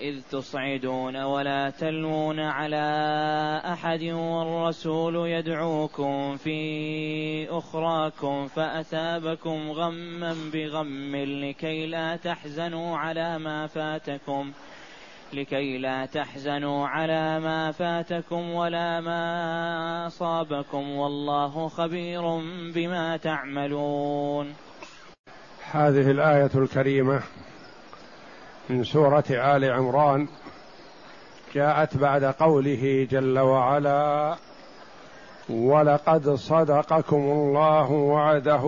إذ تصعدون ولا تلوون على أحد والرسول يدعوكم في أخراكم فأثابكم غما بغم لكي لا تحزنوا على ما فاتكم لكي لا تحزنوا على ما فاتكم ولا ما أصابكم. والله خبير بما تعملون. هذه الآية الكريمة من سورة آل عمران جاءت بعد قوله جل وعلا ولقد صدقكم الله وعده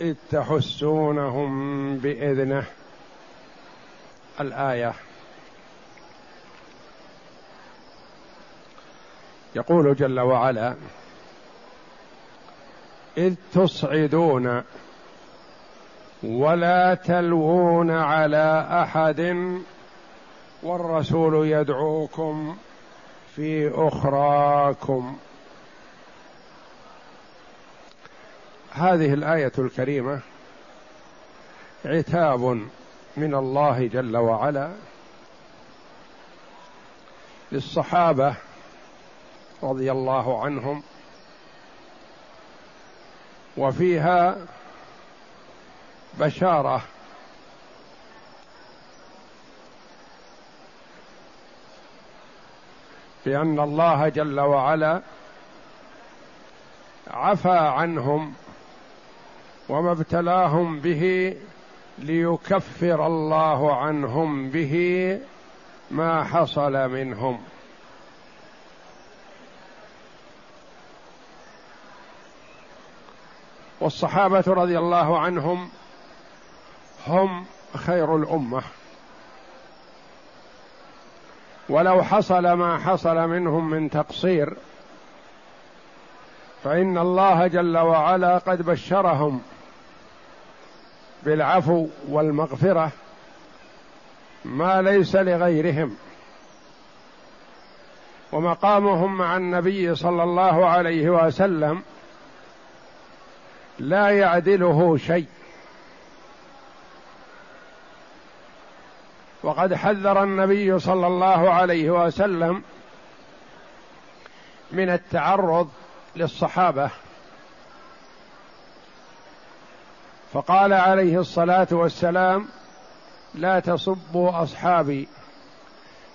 إذ تحسونهم بإذنه. الآية. يقول جل وعلا إذ تصعدون ولا تلوون على أحد والرسول يدعوكم في أخراكم. هذه الآية الكريمة عتاب من الله جل وعلا للصحابة رضي الله عنهم وفيها بشارة. بأن الله جل وعلا عفى عنهم وما ابتلاهم به ليكفر الله عنهم به ما حصل منهم. والصحابة رضي الله عنهم هم خير الأمة. ولو حصل ما حصل منهم من تقصير فإن الله جل وعلا قد بشرهم بالعفو والمغفرة ما ليس لغيرهم. ومقامهم مع النبي صلى الله عليه وسلم لا يعدله شيء. وقد حذر النبي صلى الله عليه وسلم من التعرض للصحابة. فقال عليه الصلاة والسلام لا تصبوا أصحابي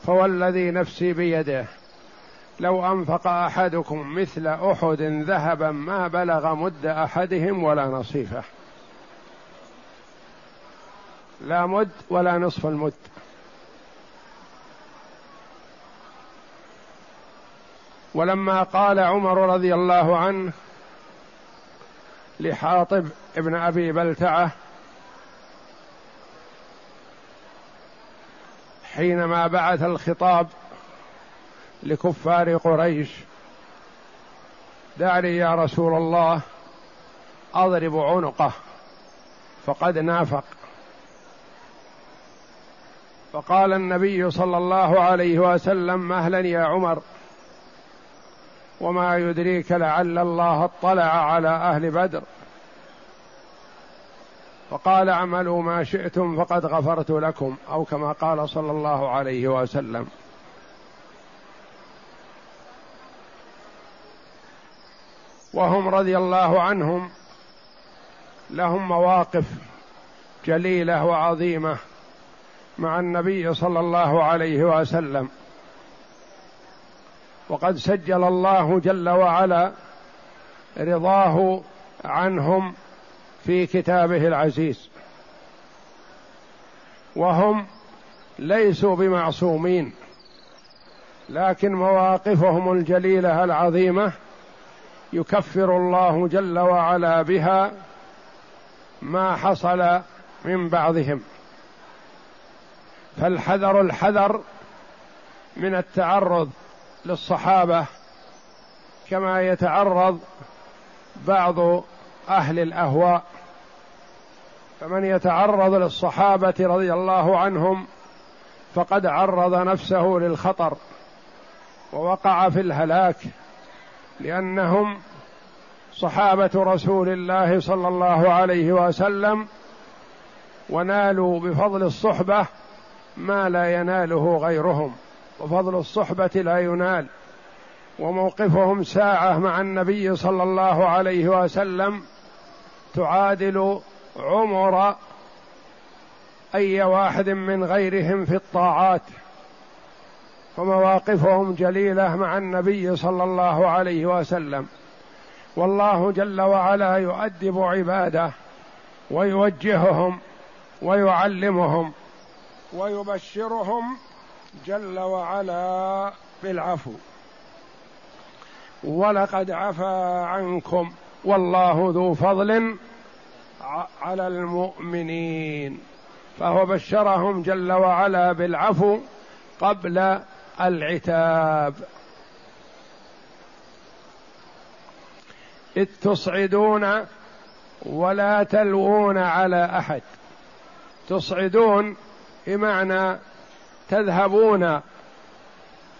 فوالذي نفسي بيده. لو أنفق أحدكم مثل أحد ذهبا ما بلغ مد أحدهم ولا نصيفه. لا مد ولا نصف المد. ولما قال عمر رضي الله عنه لحاطب ابن أبي بلتعة حينما بعث الخطاب لكفار قريش دعني يا رسول الله أضرب عنقه فقد نافق. فقال النبي صلى الله عليه وسلم مهلا يا عمر. وما يدريك لعل الله اطلع على أهل بدر. فقال اعملوا ما شئتم فقد غفرت لكم أو كما قال صلى الله عليه وسلم. وهم رضي الله عنهم لهم مواقف جليلة وعظيمة مع النبي صلى الله عليه وسلم. وقد سجل الله جل وعلا رضاه عنهم في كتابه العزيز. وهم ليسوا بمعصومين لكن مواقفهم الجليلة العظيمة يكفر الله جل وعلا بها ما حصل من بعضهم. فالحذر الحذر من التعرض للصحابة كما يتعرض بعض أهل الأهواء. فمن يتعرض للصحابة رضي الله عنهم فقد عرض نفسه للخطر ووقع في الهلاك لأنهم صحابة رسول الله صلى الله عليه وسلم ونالوا بفضل الصحبة ما لا يناله غيرهم. وفضل الصحبة لا ينال وموقفهم ساعة مع النبي صلى الله عليه وسلم تعادل عمر أي واحد من غيرهم في الطاعات ومواقفهم جليلة مع النبي صلى الله عليه وسلم. والله جل وعلا يؤدب عباده ويوجههم ويعلمهم ويبشرهم جل وعلا بالعفو. ولقد عفا عنكم والله ذو فضل على المؤمنين. فهو بشرهم جل وعلا بالعفو قبل العتاب. إذ تصعدون ولا تلوون على أحد. تصعدون بمعنى تذهبون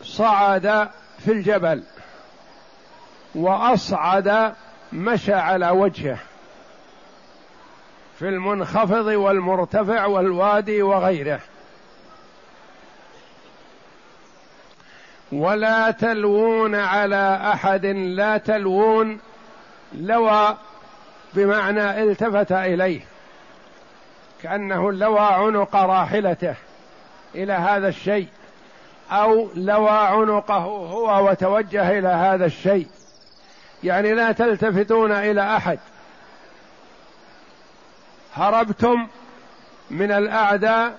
صعد في الجبل وأصعد مشى على وجهه في المنخفض والمرتفع والوادي وغيره. ولا تلوون على أحد لا تلوون لوى بمعنى التفت إليه كأنه لوى عنق راحلته. إلى هذا الشيء أو لوى عنقه هو وتوجه إلى هذا الشيء. يعني لا تلتفتون إلى أحد. هربتم من الأعداء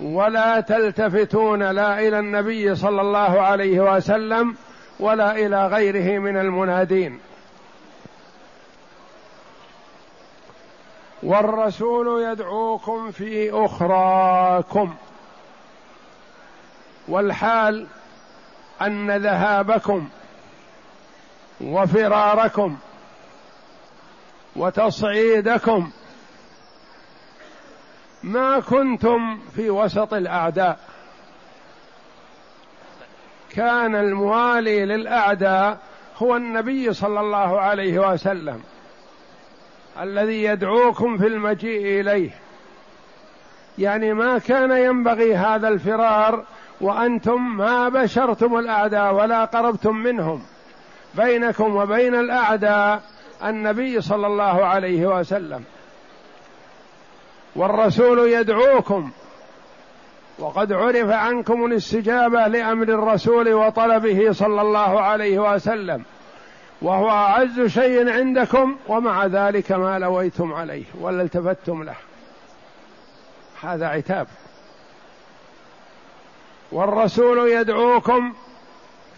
ولا تلتفتون لا إلى النبي صلى الله عليه وسلم ولا إلى غيره من المنادين. والرسول يدعوكم في أخراكم. والحال أن ذهابكم وفراركم وتصعيدكم ما كنتم في وسط الأعداء. كان الموالي للأعداء هو النبي صلى الله عليه وسلم الذي يدعوكم في المجيء إليه. يعني ما كان ينبغي هذا الفرار وأنتم ما بشرتم الأعداء ولا قربتم منهم. بينكم وبين الأعداء النبي صلى الله عليه وسلم. والرسول يدعوكم. وقد عرف عنكم الاستجابة لأمر الرسول وطلبه صلى الله عليه وسلم. وهو أعز شيء عندكم ومع ذلك ما لويتم عليه ولا التفتم له. هذا عتاب. والرسول يدعوكم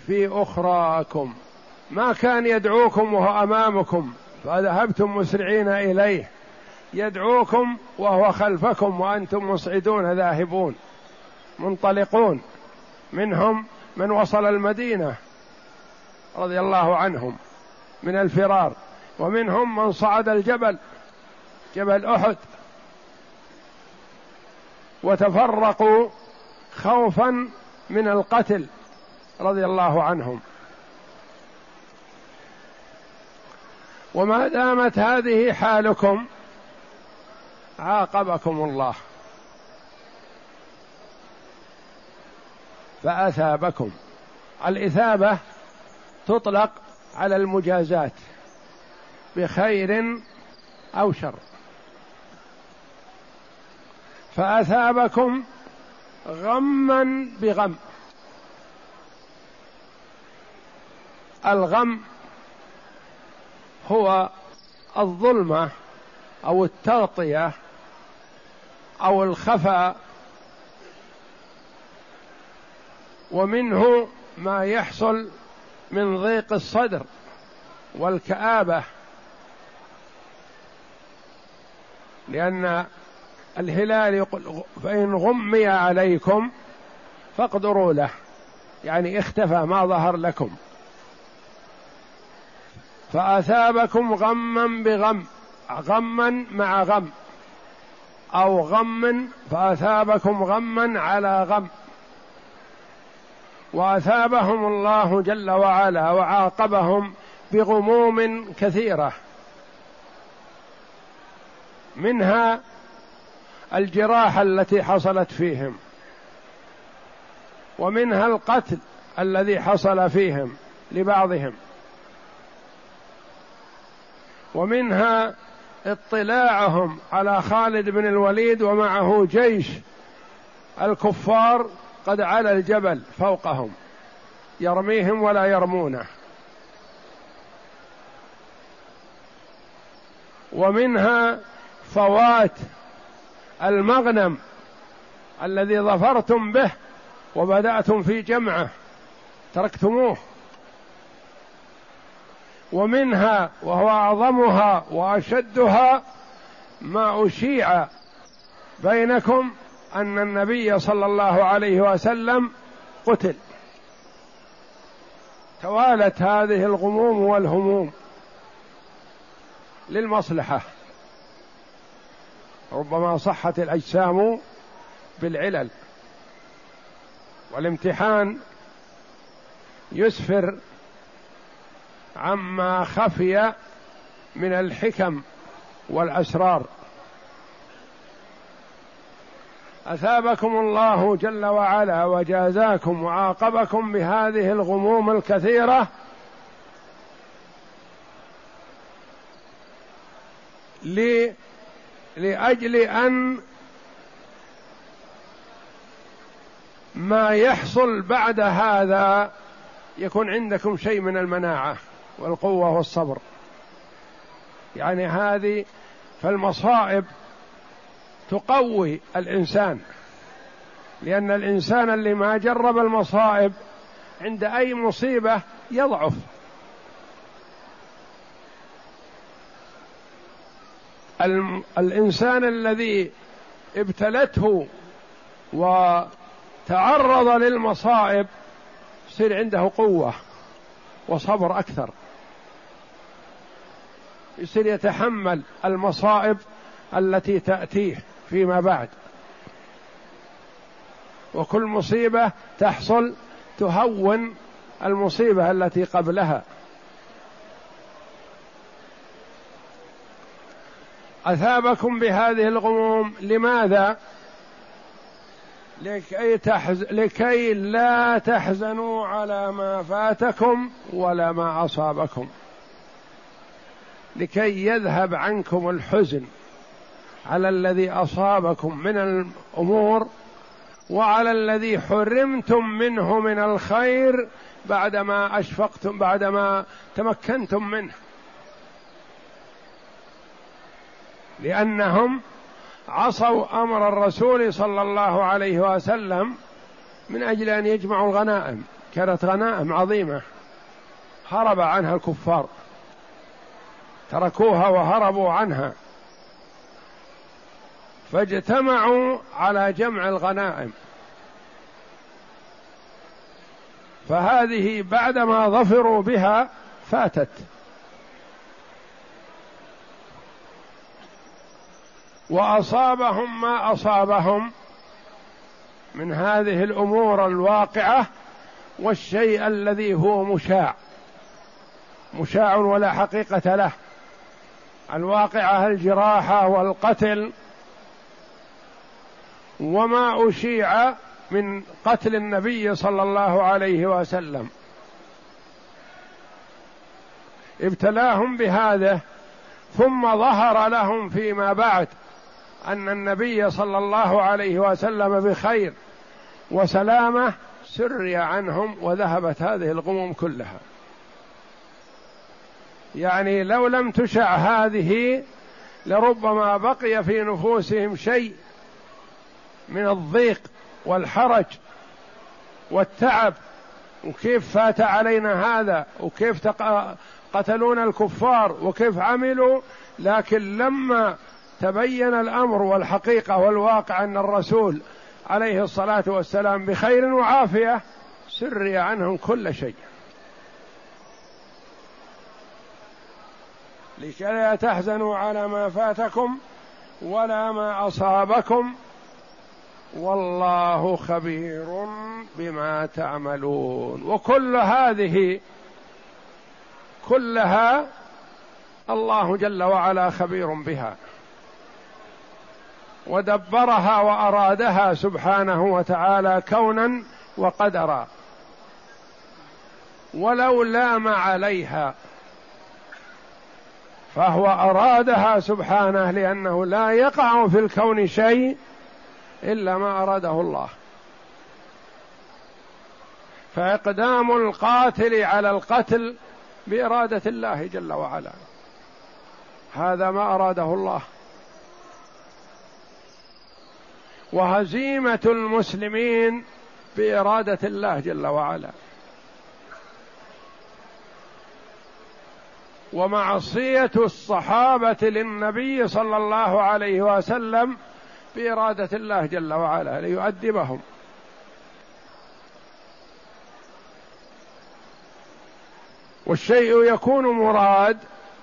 في أخراكم. ما كان يدعوكم وهو أمامكم فذهبتم مسرعين إليه. يدعوكم وهو خلفكم وأنتم مصعدون ذاهبون منطلقون منهم من وصل المدينة رضي الله عنهم من الفرار ومنهم من صعد الجبل جبل أحد وتفرقوا خوفا من القتل رضي الله عنهم. وما دامت هذه حالكم عاقبكم الله. فأثابكم. الإثابة تطلق على المجازات بخير أو شر. فأثابكم غما بغم. الغم هو الظلمة أو التغطية أو الخفا ومنه ما يحصل من ضيق الصدر والكآبة لأن الهلال يقول فإن غمي عليكم فاقدروا له. يعني اختفى ما ظهر لكم. فأثابكم غما بغم غما مع غم. أو غم فأثابكم غما على غم. وأثابهم الله جل وعلا وعاقبهم بغموم كثيرة. منها الجراح التي حصلت فيهم ومنها القتل الذي حصل فيهم لبعضهم ومنها اطلاعهم على خالد بن الوليد ومعه جيش الكفار قد على الجبل فوقهم يرميهم ولا يرمونه. ومنها فوات المغنم الذي ظفرتم به وبدأتم في جمعه تركتموه. ومنها وهو أعظمها وأشدها ما أشيع بينكم أن النبي صلى الله عليه وسلم قتل. توالت هذه الغموم والهموم للمصلحة. ربما صحت الأجسام بالعلل. والامتحان يسفر عما خفي من الحكم والأسرار. أثابكم الله جل وعلا وجازاكم وعاقبكم بهذه الغموم الكثيرة. لأجل أن ما يحصل بعد هذا يكون عندكم شيء من المناعة والقوة والصبر. يعني هذه فالمصائب تقوي الإنسان لأن الإنسان اللي ما جرب المصائب عند أي مصيبة يضعف. الإنسان الذي ابتلته وتعرض للمصائب يصير عنده قوة وصبر أكثر. يصير يتحمل المصائب التي تأتيه فيما بعد. وكل مصيبة تحصل تهون المصيبة التي قبلها. أثابكم بهذه الغموم لماذا؟ لكي, تحز... لكي لا تحزنوا على ما فاتكم ولا ما أصابكم. لكي يذهب عنكم الحزن على الذي أصابكم من الأمور وعلى الذي حرمتم منه من الخير بعدما أشفقتم بعدما تمكنتم منه. لأنهم عصوا أمر الرسول صلى الله عليه وسلم من أجل أن يجمعوا الغنائم. كانت غنائم عظيمة. هرب عنها الكفار. تركوها وهربوا عنها. فاجتمعوا على جمع الغنائم. فهذه بعدما ظفروا بها فاتت. وأصابهم ما أصابهم من هذه الأمور الواقعة والشيء الذي هو مشاع. مشاع ولا حقيقة له. الواقعة الجراحة والقتل. وما أشيع من قتل النبي صلى الله عليه وسلم. ابتلاهم بهذا ثم ظهر لهم فيما بعد. أن النبي صلى الله عليه وسلم بخير وسلامة سري عنهم وذهبت هذه الغموم كلها. يعني لو لم تشع هذه لربما بقي في نفوسهم شيء من الضيق والحرج والتعب. وكيف فات علينا هذا؟ وكيف قتلونا الكفار؟ وكيف عملوا؟ لكن لما تبين الأمر والحقيقة والواقع أن الرسول عليه الصلاة والسلام بخير وعافية سري عنهم كل شيء. لكي لا تحزنوا على ما فاتكم ولا ما أصابكم. والله خبير بما تعملون. وكل هذه كلها الله جل وعلا خبير بها. ودبرها وأرادها سبحانه وتعالى كونا وقدرا. ولو لام عليها فهو أرادها سبحانه لأنه لا يقع في الكون شيء إلا ما أراده الله. فإقدام القاتل على القتل بإرادة الله جل وعلا. هذا ما أراده الله. وهزيمة المسلمين بإرادة الله جل وعلا. ومعصية الصحابة للنبي صلى الله عليه وسلم بإرادة الله جل وعلا ليؤدبهم. والشيء يكون مراد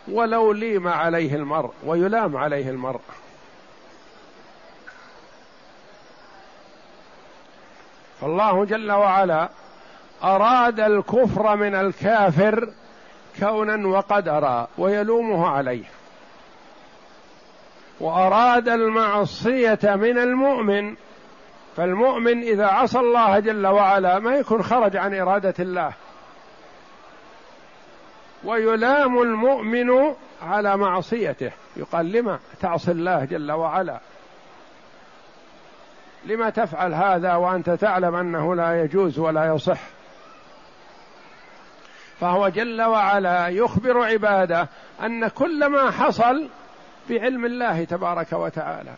ولو ليم عليه المرء ويلام عليه المرء. فالله جل وعلا أراد الكفر من الكافر كونا وقدرا ويلومه عليه. وأراد المعصية من المؤمن فالمؤمن إذا عصى الله جل وعلا ما يكون خرج عن إرادة الله. ويلام المؤمن على معصيته. يقال لما تعصي الله جل وعلا؟ لما تفعل هذا وأنت تعلم أنه لا يجوز ولا يصح. فهو جل وعلا يخبر عباده أن كل ما حصل بعلم الله تبارك وتعالى.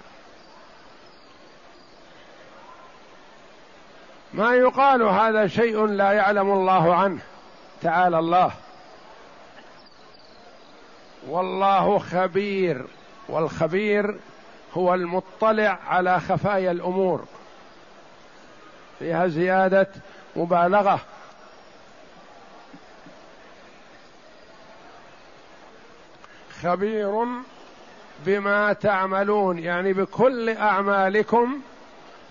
ما يقال هذا شيء لا يعلم الله عنه. تعالى الله. والله خبير. والخبير هو المطلع على خفايا الأمور. فيها زيادة مبالغة. خبير بما تعملون يعني بكل أعمالكم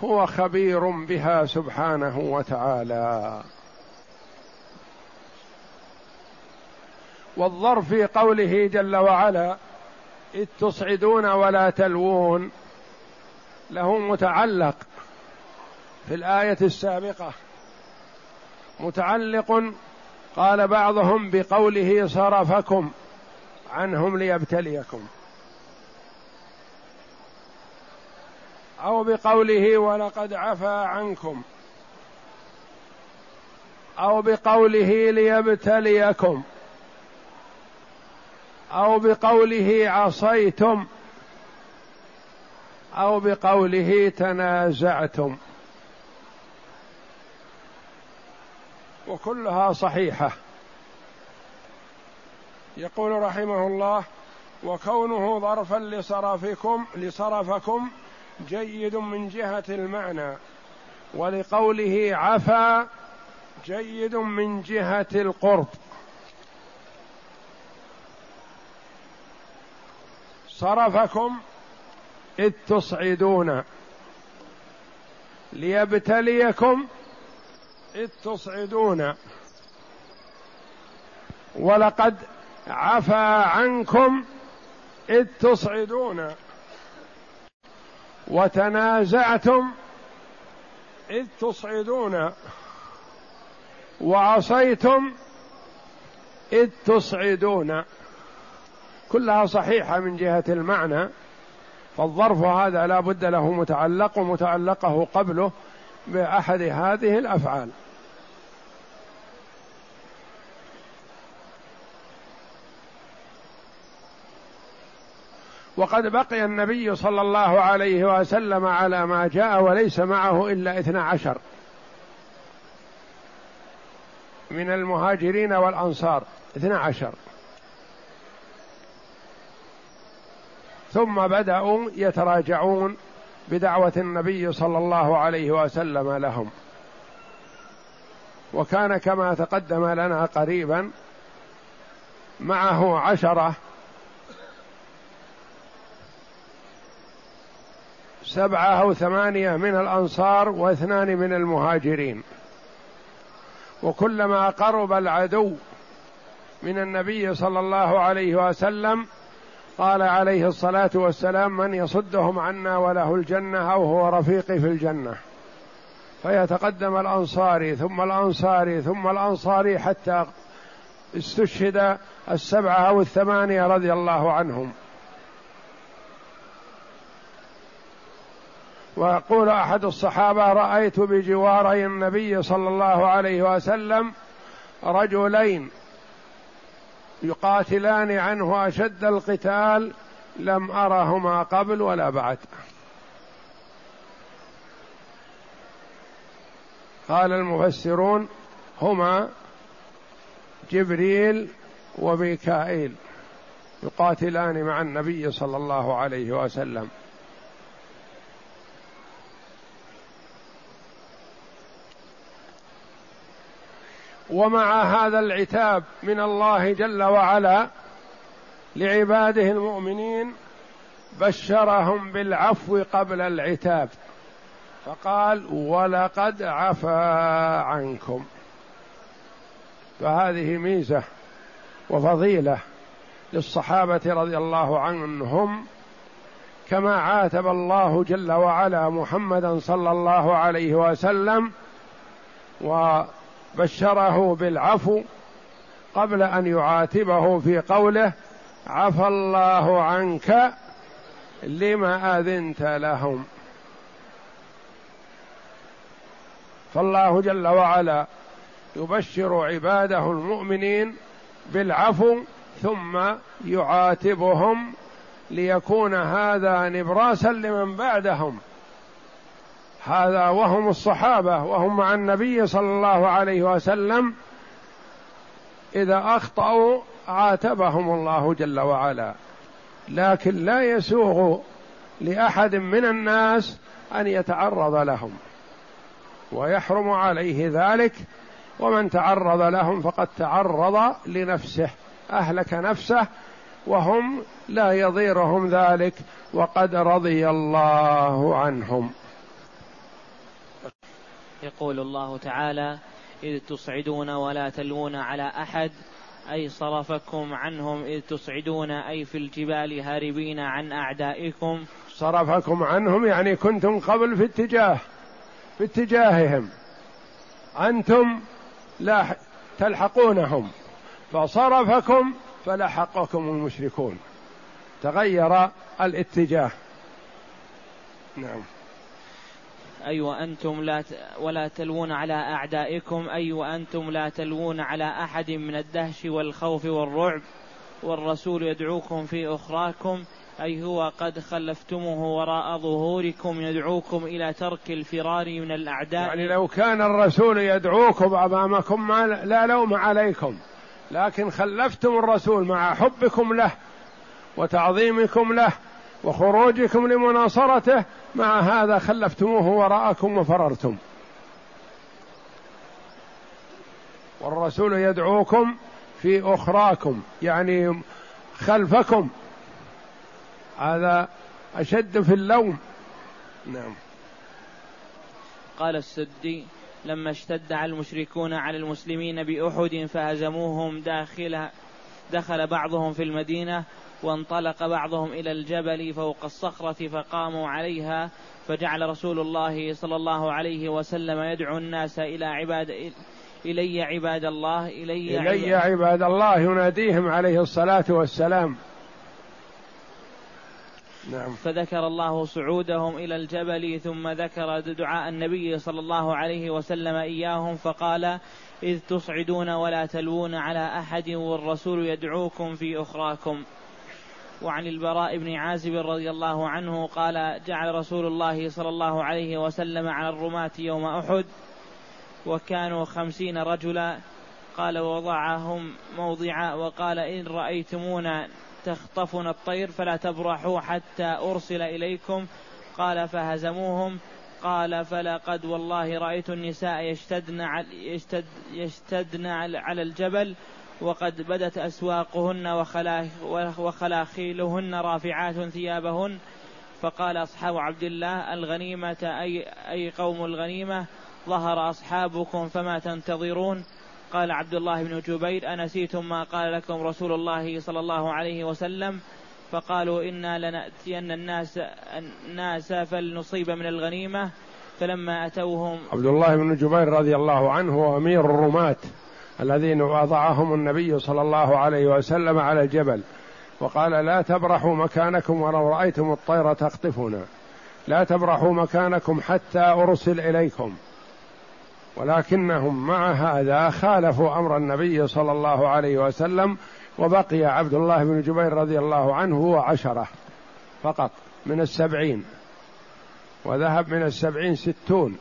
هو خبير بها سبحانه وتعالى. والظرف في قوله جل وعلا إذ تصعدون ولا تلوون له متعلق في الآية السابقة. متعلق قال بعضهم بقوله صرفكم عنهم ليبتليكم. أو بقوله ولقد عفا عنكم. أو بقوله ليبتليكم. أو بقوله عصيتم أو بقوله تنازعتم. وكلها صحيحة. يقول رحمه الله وكونه ظرفا لصرفكم لصرفكم جيد من جهة المعنى ولقوله عفا جيد من جهة القرب. صرفكم إذ تصعدون. ليبتليكم إذ تصعدون. ولقد عفا عنكم إذ تصعدون. وتنازعتم إذ تصعدون. وعصيتم إذ تصعدون. كلها صحيحة من جهة المعنى فالظرف هذا لا بد له متعلق ومتعلقه قبله بأحد هذه الأفعال. وقد بقي النبي صلى الله عليه وسلم على ما جاء وليس معه إلا اثنا عشر من المهاجرين والأنصار اثنا عشر. ثم بدأوا يتراجعون بدعوة النبي صلى الله عليه وسلم لهم. وكان كما تقدم لنا قريبا معه عشرة سبعة أو ثمانية من الأنصار واثنان من المهاجرين. وكلما قرب العدو من النبي صلى الله عليه وسلم قال عليه الصلاة والسلام من يصدهم عنا وله الجنة أو هو رفيقي في الجنة. فيتقدم الانصاري ثم الانصاري ثم الانصاري حتى استشهد السبعة أو الثمانية رضي الله عنهم. ويقول أحد الصحابة رأيت بجواري النبي صلى الله عليه وسلم رجلين يقاتلان عنه أشد القتال لم أرهما قبل ولا بعد. قال المفسرون هما جبريل وميكائيل يقاتلان مع النبي صلى الله عليه وسلم. ومع هذا العتاب من الله جل وعلا لعباده المؤمنين بشرهم بالعفو قبل العتاب. فقال ولقد عفا عنكم. فهذه ميزة وفضيلة للصحابة رضي الله عنهم كما عاتب الله جل وعلا محمدا صلى الله عليه وسلم و بشره بالعفو قبل أن يعاتبه في قوله عفى الله عنك لما أذنت لهم. فالله جل وعلا يبشر عباده المؤمنين بالعفو ثم يعاتبهم ليكون هذا نبراسا لمن بعدهم. هذا وهم الصحابة وهم مع النبي صلى الله عليه وسلم. إذا أخطأوا عاتبهم الله جل وعلا. لكن لا يسوغ لأحد من الناس أن يتعرض لهم. ويحرم عليه ذلك. ومن تعرض لهم فقد تعرض لنفسه أهلك نفسه وهم لا يضيرهم ذلك. وقد رضي الله عنهم. يقول الله تعالى إذ تصعدون ولا تلوون على أحد أي صرفكم عنهم إذ تصعدون أي في الجبال هاربين عن أعدائكم. صرفكم عنهم يعني كنتم قبل في اتجاه في اتجاههم. أنتم لا تلحقونهم. فصرفكم فلحقكم المشركون. تغير الاتجاه. نعم. أي وأنتم لا ولا تلوون على أعدائكم. أي وأنتم لا تلوون على أحد من الدهش والخوف والرعب. والرسول يدعوكم في أخراكم. أي هو قد خلفتموه وراء ظهوركم يدعوكم إلى ترك الفرار من الأعداء. يعني لو كان الرسول يدعوكم أمامكم ما لا لوم عليكم. لكن خلفتم الرسول مع حبكم له وتعظيمكم له وخروجكم لمناصرته. مع هذا خلفتموه وراءكم وفررتم. والرسول يدعوكم في أخراكم يعني خلفكم. هذا أشد في اللوم. نعم. قال السدي لما اشتد على المشركون على المسلمين بأحد فهزموهم داخل دخل بعضهم في المدينة وانطلق بعضهم إلى الجبل فوق الصخرة فقاموا عليها فجعل رسول الله صلى الله عليه وسلم يدعو الناس إلى عباد إلي عباد الله إلي, إلي عباد الله يناديهم عليه الصلاة والسلام. نعم. فذكر الله صعودهم إلى الجبل ثم ذكر دعاء النبي صلى الله عليه وسلم إياهم فقال إذ تصعدون ولا تلوون على أحد والرسول يدعوكم في أخراكم. وعن البراء بن عازب رضي الله عنه قال جعل رسول الله صلى الله عليه وسلم على الرماة يوم أحد وكانوا خمسين رجلا. قال ووضعهم موضعا وقال إن رأيتمونا تخطفنا الطير فلا تبرحوا حتى أرسل إليكم. قال فهزموهم. قال فلقد والله رأيت النساء يشتدن, يشتد يشتدن على الجبل وقد بدت أسواقهن وخلاخيلهن رافعات ثيابهن. فقال أصحاب عبد الله الغنيمة أي, أي قوم الغنيمة ظهر أصحابكم فما تنتظرون. قال عبد الله بن جبير أنسيتم ما قال لكم رسول الله صلى الله عليه وسلم؟ فقالوا إنا لنأتين الناس الناس فلنصيب من الغنيمة. فلما أتوهم عبد الله بن جبير رضي الله عنه أمير الرماة. الذين وضعهم النبي صلى الله عليه وسلم على الجبل وقال لا تبرحوا مكانكم ولو رأيتم الطير تخطفنا. لا تبرحوا مكانكم حتى أرسل إليكم. ولكنهم مع هذا خالفوا أمر النبي صلى الله عليه وسلم وبقي عبد الله بن جبير رضي الله عنه هو عشرة فقط من السبعين وذهب من السبعين ستون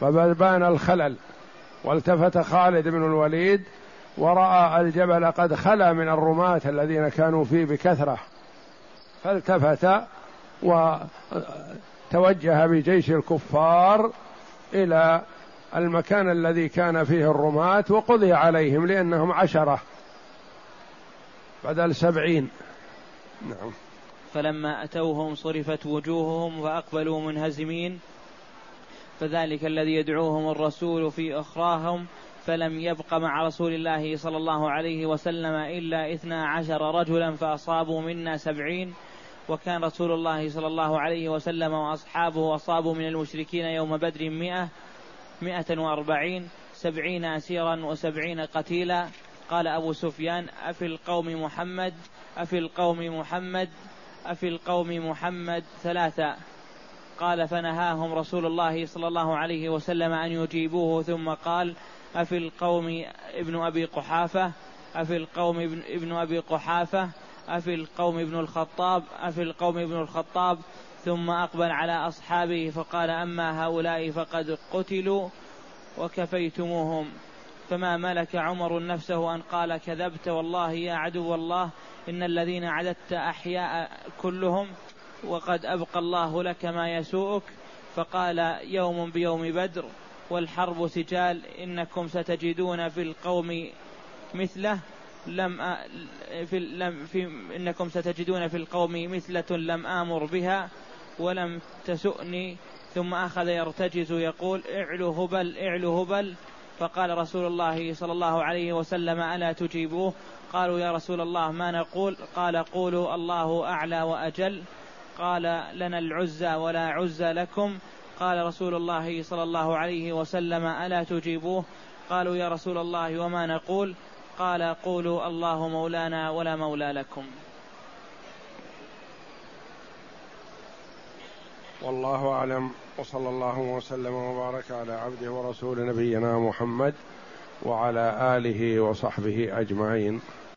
فبان الخلل. والتفت خالد بن الوليد ورأى الجبل قد خلا من الرماة الذين كانوا فيه بكثرة. فالتفت وتوجه بجيش الكفار إلى المكان الذي كان فيه الرماة وقضي عليهم لأنهم عشرة بدل سبعين. نعم. فلما أتوهم صرفت وجوههم وأقبلوا منهزمين فذلك الذي يدعوهم الرسول في أخراهم فلم يبق مع رسول الله صلى الله عليه وسلم إلا اثنا عشر رجلا فأصابوا منا سبعين. وكان رسول الله صلى الله عليه وسلم وأصحابه أصابوا من المشركين يوم بدر مئة مئة وأربعين سبعين أسيرا وسبعين قتيلا. قال أبو سفيان أفي القوم محمد أفي القوم محمد أفي القوم محمد ثلاثة. قال فنهاهم رسول الله صلى الله عليه وسلم أن يجيبوه ثم قال أفي القوم ابن أبي قحافة؟ أفي القوم ابن, ابن أبي قحافة؟ أفي القوم ابن الخطاب؟ أفي القوم ابن الخطاب؟ ثم أقبل على أصحابه فقال أما هؤلاء فقد قتلوا وكفيتموهم. فما ملك عمر نفسه أن قال كذبت والله يا عدو الله إن الذين عددت أحياء كلهم وقد أبقى الله لك ما يسوءك فقال يوم بيوم بدر والحرب سجال إنكم ستجدون في القوم مثله لم في لم في إنكم ستجدون في القوم مثلة لم آمر بها ولم تسؤني ثم أخذ يرتجز يقول اعلو هبل اعلو هبل. فقال رسول الله صلى الله عليه وسلم ألا تجيبوه؟ قالوا يا رسول الله ما نقول؟ قال قولوا الله أعلى وأجل. قال لنا العزى ولا عزى لكم. قال رسول الله صلى الله عليه وسلم ألا تجيبوه؟ قالوا يا رسول الله وما نقول؟ قال قولوا الله مولانا ولا مولى لكم. والله أعلم وصلى الله وسلم وبارك على عبده ورسول نبينا محمد وعلى آله وصحبه أجمعين.